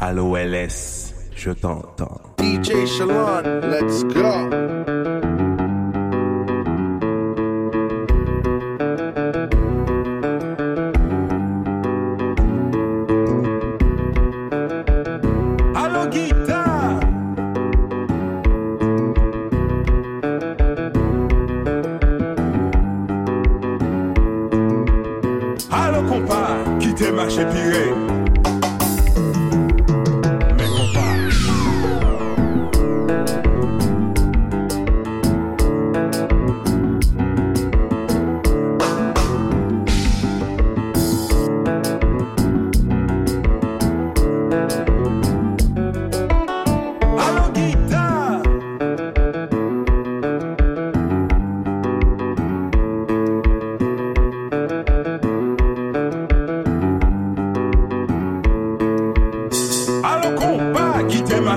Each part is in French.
à l'OLS. Je t'entends. DJ Shalon, let's go.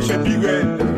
should be good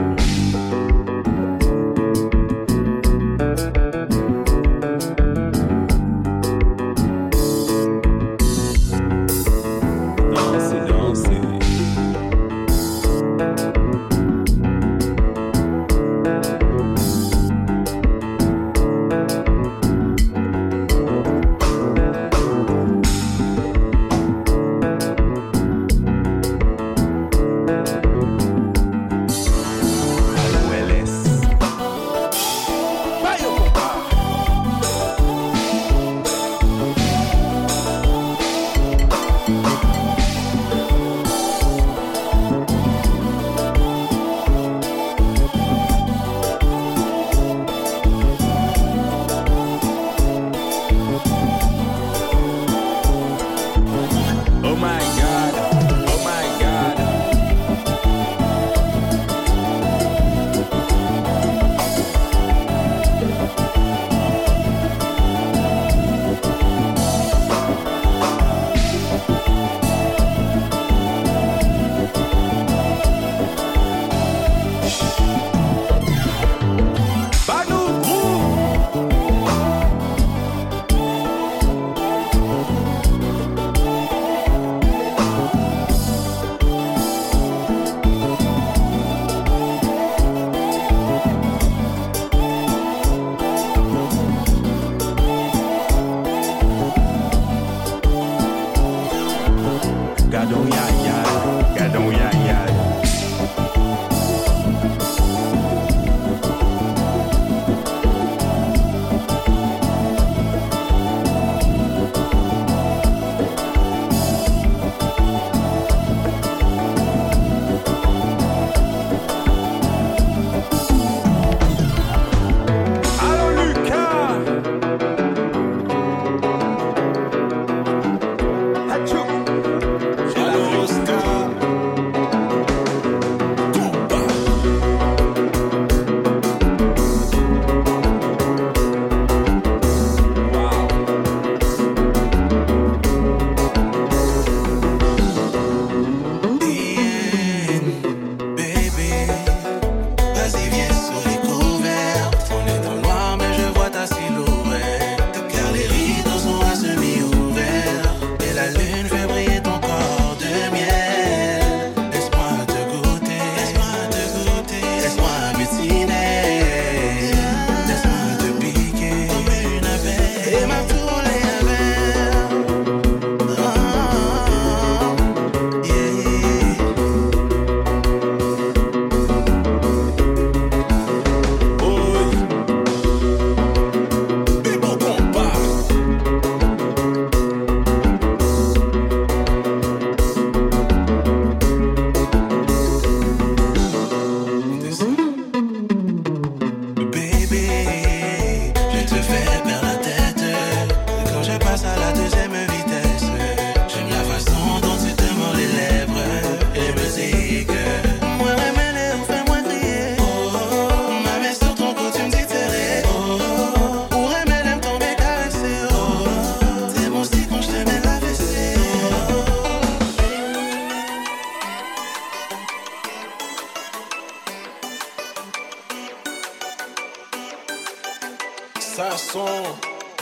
sa son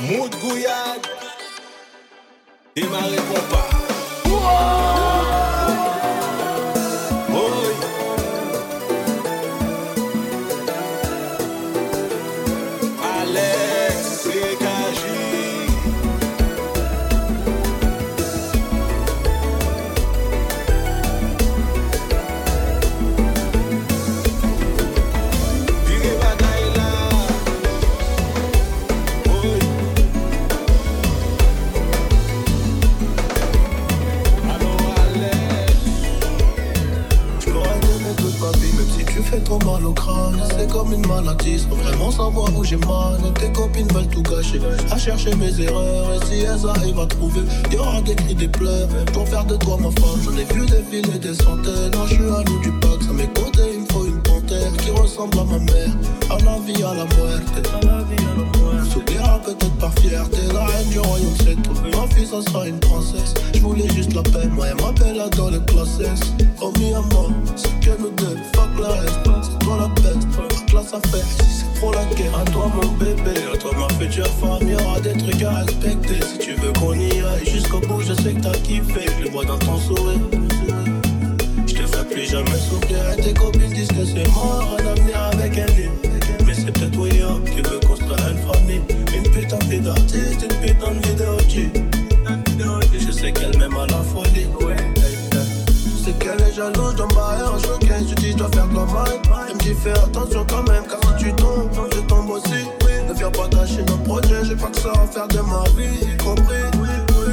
Mout gouyag Demare kompa Wouah comme une maladie sans vraiment savoir où j'ai mal. Et tes copines veulent tout cacher, à chercher mes erreurs. Et si elles arrivent à trouver, y aura des cris, des pleurs. Pour faire de toi ma femme, j'en ai vu des filles des centaines. Je suis à nous du pack, ça m'est côtés, il me faut une panthère qui ressemble à ma mère. À la vie, à la muerte. À la vie, à la muerte. S'oubliera peut-être par fierté, la reine du royaume c'est tout. Ma fille, ça sera une princesse. Je voulais juste la peine, moi elle m'appelle dans les classes S. Oh mi à moi, c'est que nous deux, fuck la reste. Si c'est trop la guerre, à toi mon bébé, à toi ma future femme, y'aura des trucs à respecter. Si tu veux qu'on y aille jusqu'au bout, je sais que t'as kiffé, je le vois dans ton sourire. Je te ferai plus jamais souffrir et tes copines disent que c'est mort, un avenir avec un. Mais c'est peut-être William qui veut construire une famille. Une putain de vie d'artiste, une putain de vidéo Je sais qu'elle m'aime à la folie. Sais qu'elle est jalouse, j'en bats un choqué. Je dis, je dois faire de la. Elle me dit, fais attention quand même, car si tu tombes, je tombe aussi. Ne viens pas gâcher nos projets, j'ai pas que ça à faire de ma vie, y compris.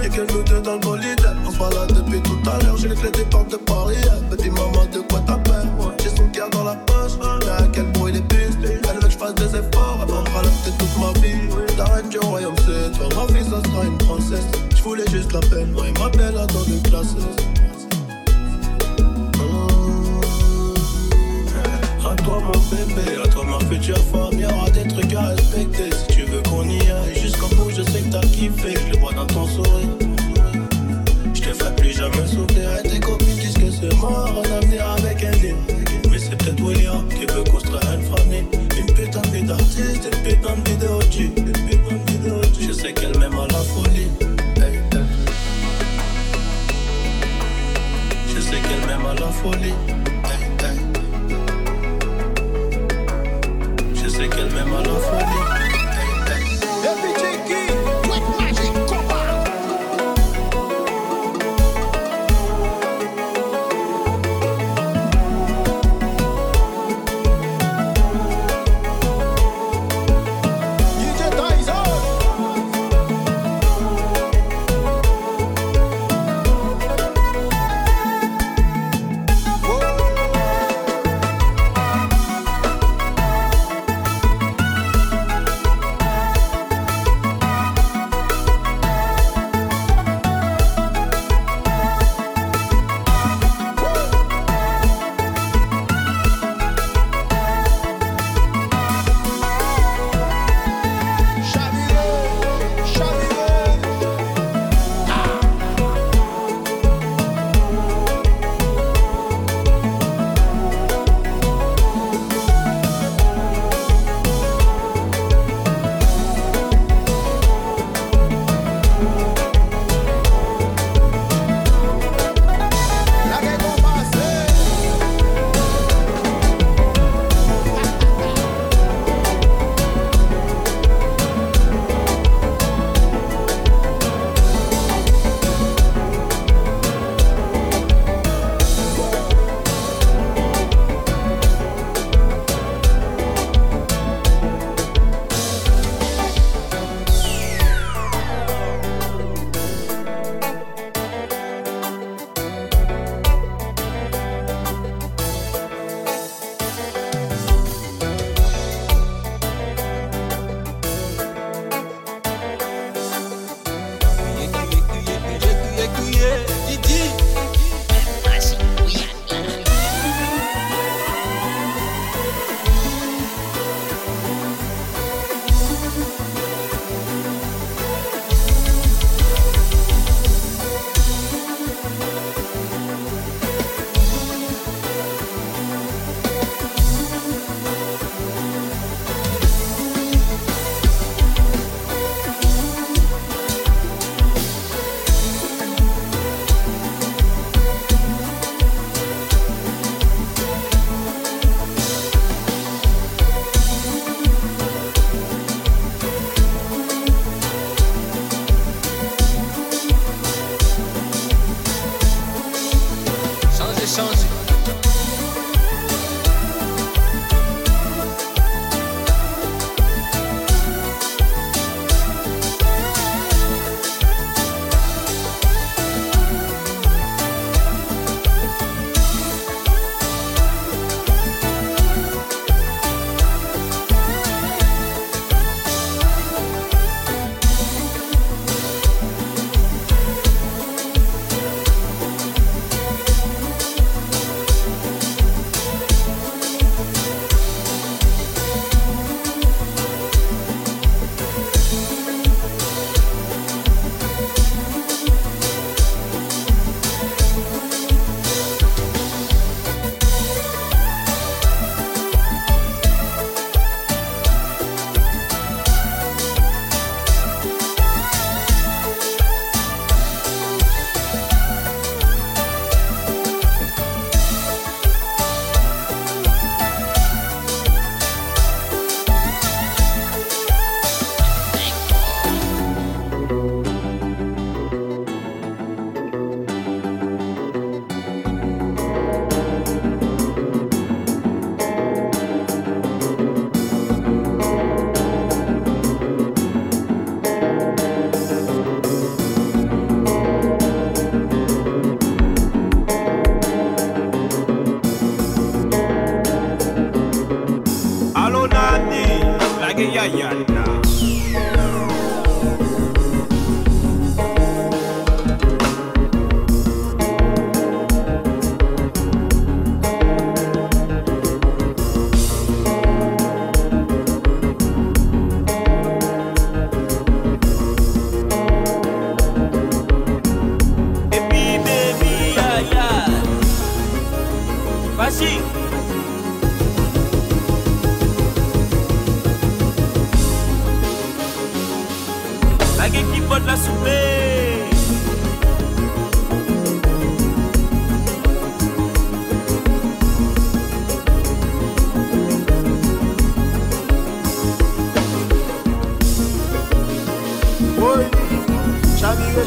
Y'a que nous deux dans le bolide, on se balade depuis tout à l'heure. J'ai les clés des portes de Paris. Petit maman, de quoi t'as bébé, à toi ma future femme, y'aura des trucs à respecter.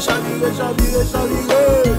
deixa vir, deixa deixa.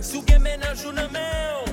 Sou gen menajou nan men ou.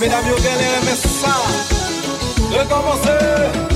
mesdames, yo galère, mais ça, recommencer.